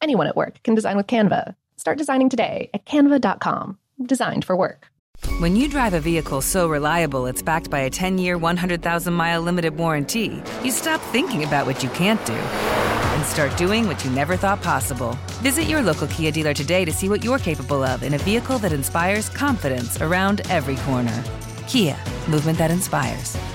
Anyone at work can design with Canva. Start designing today at canva.com. Designed for work. When you drive a vehicle so reliable it's backed by a 10 year, 100,000 mile limited warranty, you stop thinking about what you can't do and start doing what you never thought possible. Visit your local Kia dealer today to see what you're capable of in a vehicle that inspires confidence around every corner. Kia, movement that inspires.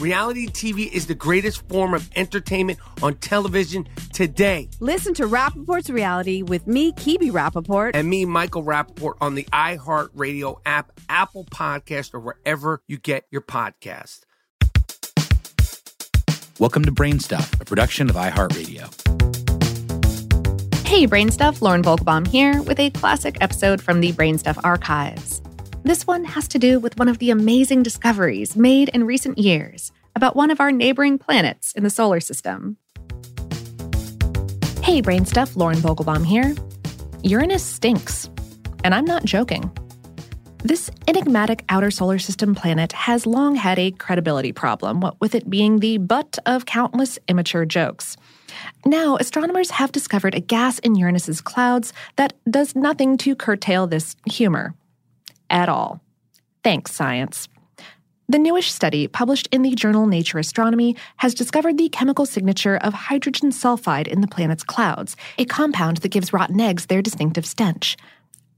Reality TV is the greatest form of entertainment on television today. Listen to Rapaport's Reality with me, Kebe Rapaport. And me, Michael Rapaport, on the iHeartRadio app, Apple Podcast, or wherever you get your podcast. Welcome to Brainstuff, a production of iHeartRadio. Hey, Brainstuff, Lauren Vogelbaum here with a classic episode from the Brainstuff archives. This one has to do with one of the amazing discoveries made in recent years about one of our neighboring planets in the solar system. Hey, Brainstuff, Lauren Vogelbaum here. Uranus stinks, and I'm not joking. This enigmatic outer solar system planet has long had a credibility problem, with it being the butt of countless immature jokes. Now, astronomers have discovered a gas in Uranus's clouds that does nothing to curtail this humor. At all. Thanks, science. The newish study, published in the journal Nature Astronomy, has discovered the chemical signature of hydrogen sulfide in the planet's clouds, a compound that gives rotten eggs their distinctive stench.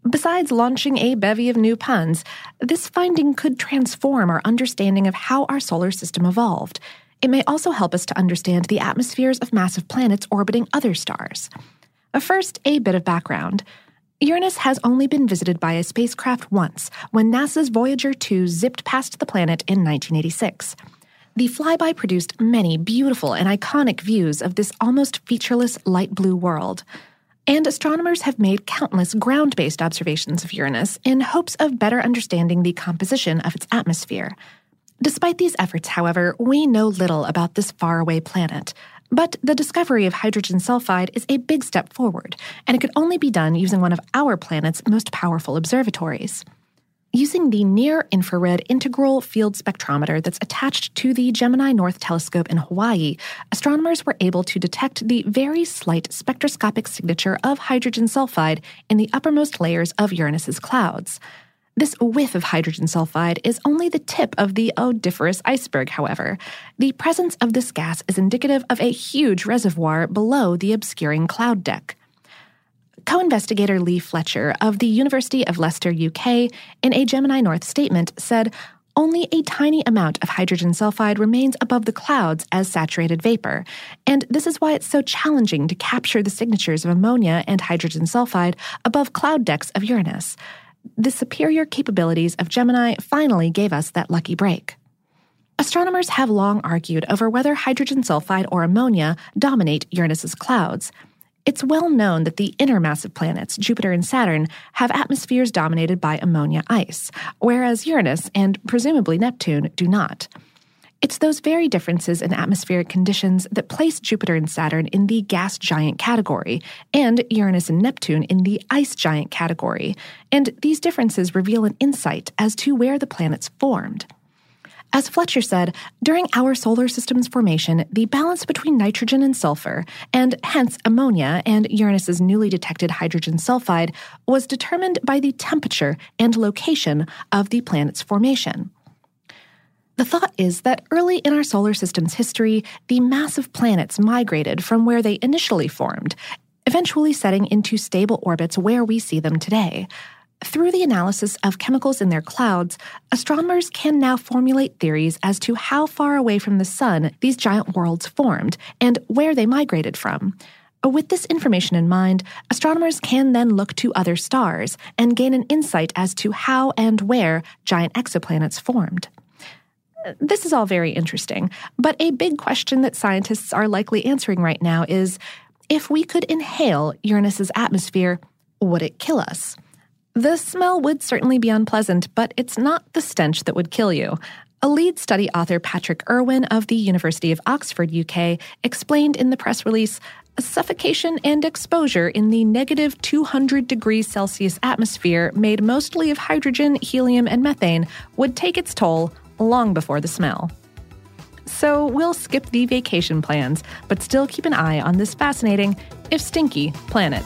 Besides launching a bevy of new puns, this finding could transform our understanding of how our solar system evolved. It may also help us to understand the atmospheres of massive planets orbiting other stars. First, a bit of background. Uranus has only been visited by a spacecraft once, when NASA's Voyager 2 zipped past the planet in 1986. The flyby produced many beautiful and iconic views of this almost featureless light blue world. And astronomers have made countless ground based observations of Uranus in hopes of better understanding the composition of its atmosphere. Despite these efforts, however, we know little about this faraway planet. But the discovery of hydrogen sulfide is a big step forward, and it could only be done using one of our planet's most powerful observatories. Using the near infrared integral field spectrometer that's attached to the Gemini North Telescope in Hawaii, astronomers were able to detect the very slight spectroscopic signature of hydrogen sulfide in the uppermost layers of Uranus's clouds. This whiff of hydrogen sulfide is only the tip of the odoriferous iceberg, however. The presence of this gas is indicative of a huge reservoir below the obscuring cloud deck. Co investigator Leigh Fletcher of the University of Leicester, UK, in a Gemini North statement said, only a tiny amount of hydrogen sulfide remains above the clouds as saturated vapor, and this is why it's so challenging to capture the signatures of ammonia and hydrogen sulfide above cloud decks of Uranus. The superior capabilities of Gemini finally gave us that lucky break. Astronomers have long argued over whether hydrogen sulfide or ammonia dominate Uranus's clouds. It's well known that the inner massive planets, Jupiter and Saturn, have atmospheres dominated by ammonia ice, whereas Uranus and presumably Neptune do not. It's those very differences in atmospheric conditions that place Jupiter and Saturn in the gas giant category, and Uranus and Neptune in the ice giant category. And these differences reveal an insight as to where the planets formed. As Fletcher said, during our solar system's formation, the balance between nitrogen and sulfur, and hence ammonia and Uranus's newly detected hydrogen sulfide, was determined by the temperature and location of the planet's formation. The thought is that early in our solar system's history, the massive planets migrated from where they initially formed, eventually setting into stable orbits where we see them today. Through the analysis of chemicals in their clouds, astronomers can now formulate theories as to how far away from the Sun these giant worlds formed and where they migrated from. With this information in mind, astronomers can then look to other stars and gain an insight as to how and where giant exoplanets formed. This is all very interesting, but a big question that scientists are likely answering right now is if we could inhale Uranus's atmosphere, would it kill us? The smell would certainly be unpleasant, but it's not the stench that would kill you. A lead study author, Patrick Irwin of the University of Oxford, UK, explained in the press release suffocation and exposure in the negative 200 degrees Celsius atmosphere, made mostly of hydrogen, helium, and methane, would take its toll long before the smell. So we'll skip the vacation plans, but still keep an eye on this fascinating, if stinky, planet.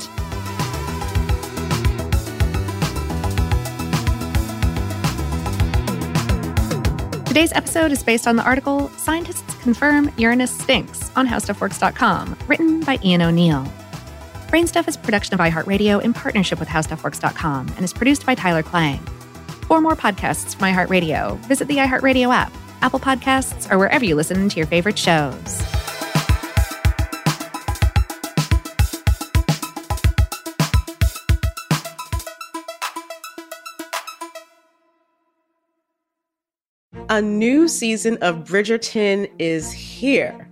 Today's episode is based on the article Scientists Confirm Uranus Stinks on HowStuffWorks.com, written by Ian O'Neill. Brainstuff is a production of iHeartRadio in partnership with HowStuffWorks.com and is produced by Tyler Klang. For more podcasts from iHeartRadio, visit the iHeartRadio app, Apple Podcasts, or wherever you listen to your favorite shows. A new season of Bridgerton is here.